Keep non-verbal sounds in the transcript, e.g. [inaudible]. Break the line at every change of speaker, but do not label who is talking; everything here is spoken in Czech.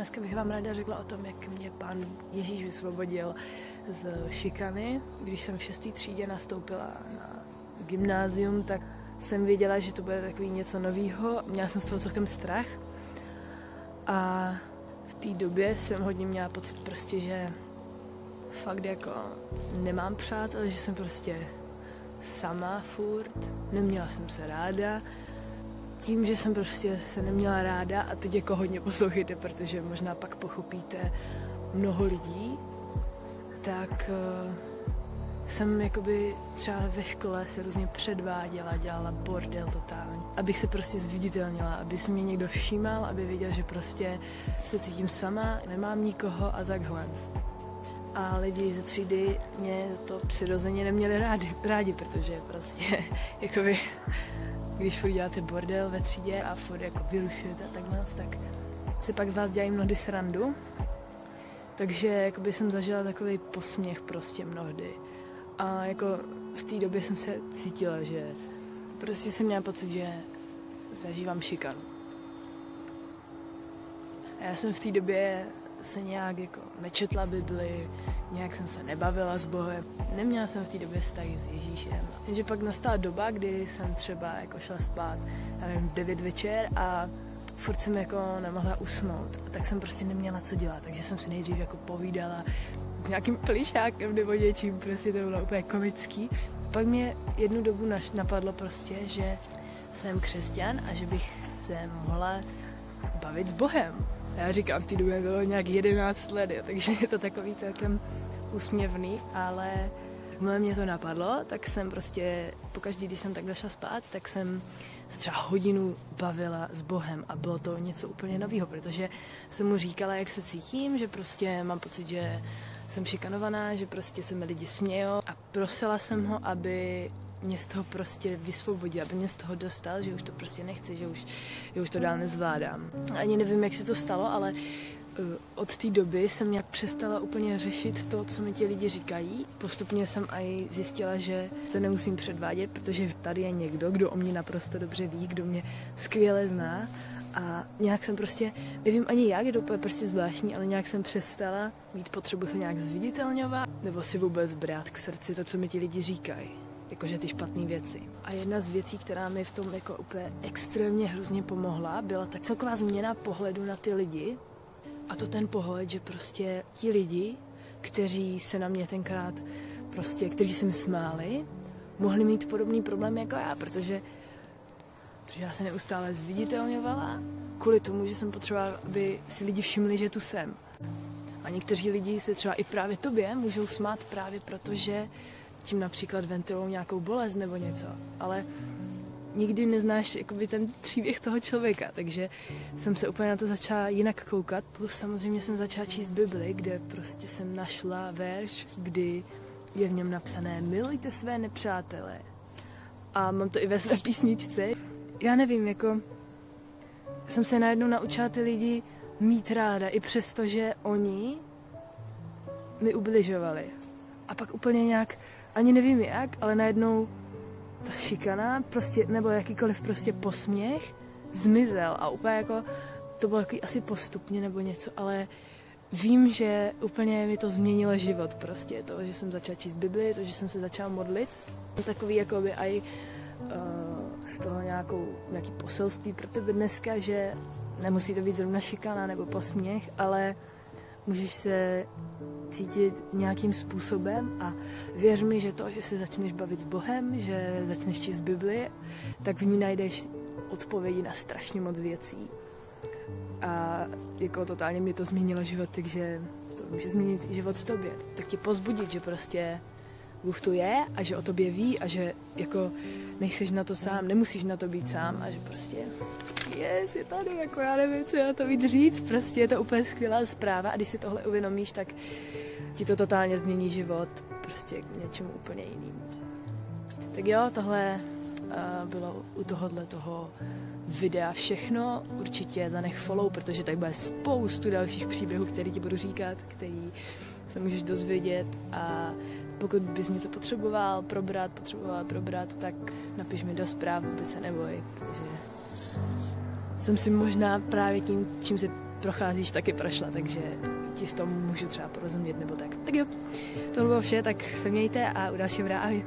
Dneska bych vám ráda řekla o tom, jak mě pán Ježíš vysvobodil z šikany. Když jsem v šestý třídě nastoupila na gymnázium, tak jsem věděla, že to bude takový něco novýho. Měla jsem z toho celkem strach. A v té době jsem hodně měla pocit prostě, že fakt jako nemám přátel, že jsem prostě sama furt, neměla jsem se ráda tím, že jsem prostě se neměla ráda a teď jako hodně poslouchejte, protože možná pak pochopíte mnoho lidí, tak uh, jsem jakoby třeba ve škole se různě předváděla, dělala bordel totálně, abych se prostě zviditelnila, aby se mě někdo všímal, aby věděl, že prostě se cítím sama, nemám nikoho a takhle. A lidi ze třídy mě to přirozeně neměli rádi, rádi protože prostě [laughs] jakoby když furt děláte bordel ve třídě a furt jako vyrušujete a takhle, tak si pak z vás dělají mnohdy srandu. Takže jakoby jsem zažila takový posměch prostě mnohdy. A jako v té době jsem se cítila, že prostě jsem měla pocit, že zažívám šikanu. A já jsem v té době se nějak jako nečetla Bibli, nějak jsem se nebavila s Bohem. Neměla jsem v té době vztahy s Ježíšem. Jenže pak nastala doba, kdy jsem třeba jako šla spát, já nevím, v 9 večer a furt jsem jako nemohla usnout. A tak jsem prostě neměla co dělat, takže jsem si nejdřív jako povídala s nějakým plišákem nebo něčím, prostě to bylo úplně komický. Pak mě jednu dobu napadlo prostě, že jsem křesťan a že bych se mohla bavit s Bohem. Já říkám, v té době bylo nějak 11 let, jo, takže je to takový celkem úsměvný, ale jakmile mě to napadlo, tak jsem prostě, pokaždý, když jsem tak došla spát, tak jsem se třeba hodinu bavila s Bohem a bylo to něco úplně nového, protože jsem mu říkala, jak se cítím, že prostě mám pocit, že jsem šikanovaná, že prostě se mi lidi smějou a prosila jsem ho, aby mě z toho prostě vysvobodil, aby mě z toho dostal, že už to prostě nechci, že už, že už to dál nezvládám. Ani nevím, jak se to stalo, ale uh, od té doby jsem nějak přestala úplně řešit to, co mi ti lidi říkají. Postupně jsem i zjistila, že se nemusím předvádět, protože tady je někdo, kdo o mě naprosto dobře ví, kdo mě skvěle zná a nějak jsem prostě, nevím ani jak, je to úplně prostě zvláštní, ale nějak jsem přestala mít potřebu se nějak zviditelňovat nebo si vůbec brát k srdci to, co mi ti lidi říkají jakože ty špatné věci. A jedna z věcí, která mi v tom jako úplně extrémně hrozně pomohla, byla tak celková změna pohledu na ty lidi. A to ten pohled, že prostě ti lidi, kteří se na mě tenkrát prostě, kteří se mi smáli, mohli mít podobný problém jako já, protože, protože já se neustále zviditelňovala kvůli tomu, že jsem potřebovala, aby si lidi všimli, že tu jsem. A někteří lidi se třeba i právě tobě můžou smát právě proto, že tím například ventilou nějakou bolest nebo něco, ale nikdy neznáš jakoby ten příběh toho člověka, takže jsem se úplně na to začala jinak koukat. Plus samozřejmě jsem začala číst Bibli, kde prostě jsem našla verš, kdy je v něm napsané milujte své nepřátele. A mám to i ve své písničce. Já nevím, jako jsem se najednou naučila ty lidi mít ráda, i přesto, že oni mi ubližovali. A pak úplně nějak ani nevím jak, ale najednou ta šikana, prostě, nebo jakýkoliv prostě posměch, zmizel a úplně jako, to bylo takový asi postupně nebo něco, ale vím, že úplně mi to změnilo život prostě, to, že jsem začala číst Bibli, to, že jsem se začala modlit, takový jako by i uh, z toho nějakou, nějaký poselství pro tebe dneska, že nemusí to být zrovna šikana nebo posměch, ale můžeš se cítit nějakým způsobem a věř mi, že to, že se začneš bavit s Bohem, že začneš číst Bibli, tak v ní najdeš odpovědi na strašně moc věcí. A jako totálně mi to změnilo život, takže to může změnit i život tobě. Tak tě pozbudit, že prostě Bůh tu je a že o tobě ví a že jako nejseš na to sám, nemusíš na to být sám a že prostě yes, je tady, jako já nevím, co já to víc říct, prostě je to úplně skvělá zpráva a když si tohle uvědomíš, tak ti to totálně změní život prostě k něčemu úplně jinému. Tak jo, tohle uh, bylo u tohohle toho videa všechno. Určitě zanech follow, protože tady bude spoustu dalších příběhů, které ti budu říkat, který se můžeš dozvědět a pokud bys něco potřeboval probrat, potřeboval probrat, tak napiš mi do zpráv, vůbec se neboj. Takže jsem si možná právě tím, čím se procházíš, taky prošla, takže ti s tom můžu třeba porozumět nebo tak. Tak jo, to bylo vše, tak se mějte a u dalšího ahoj.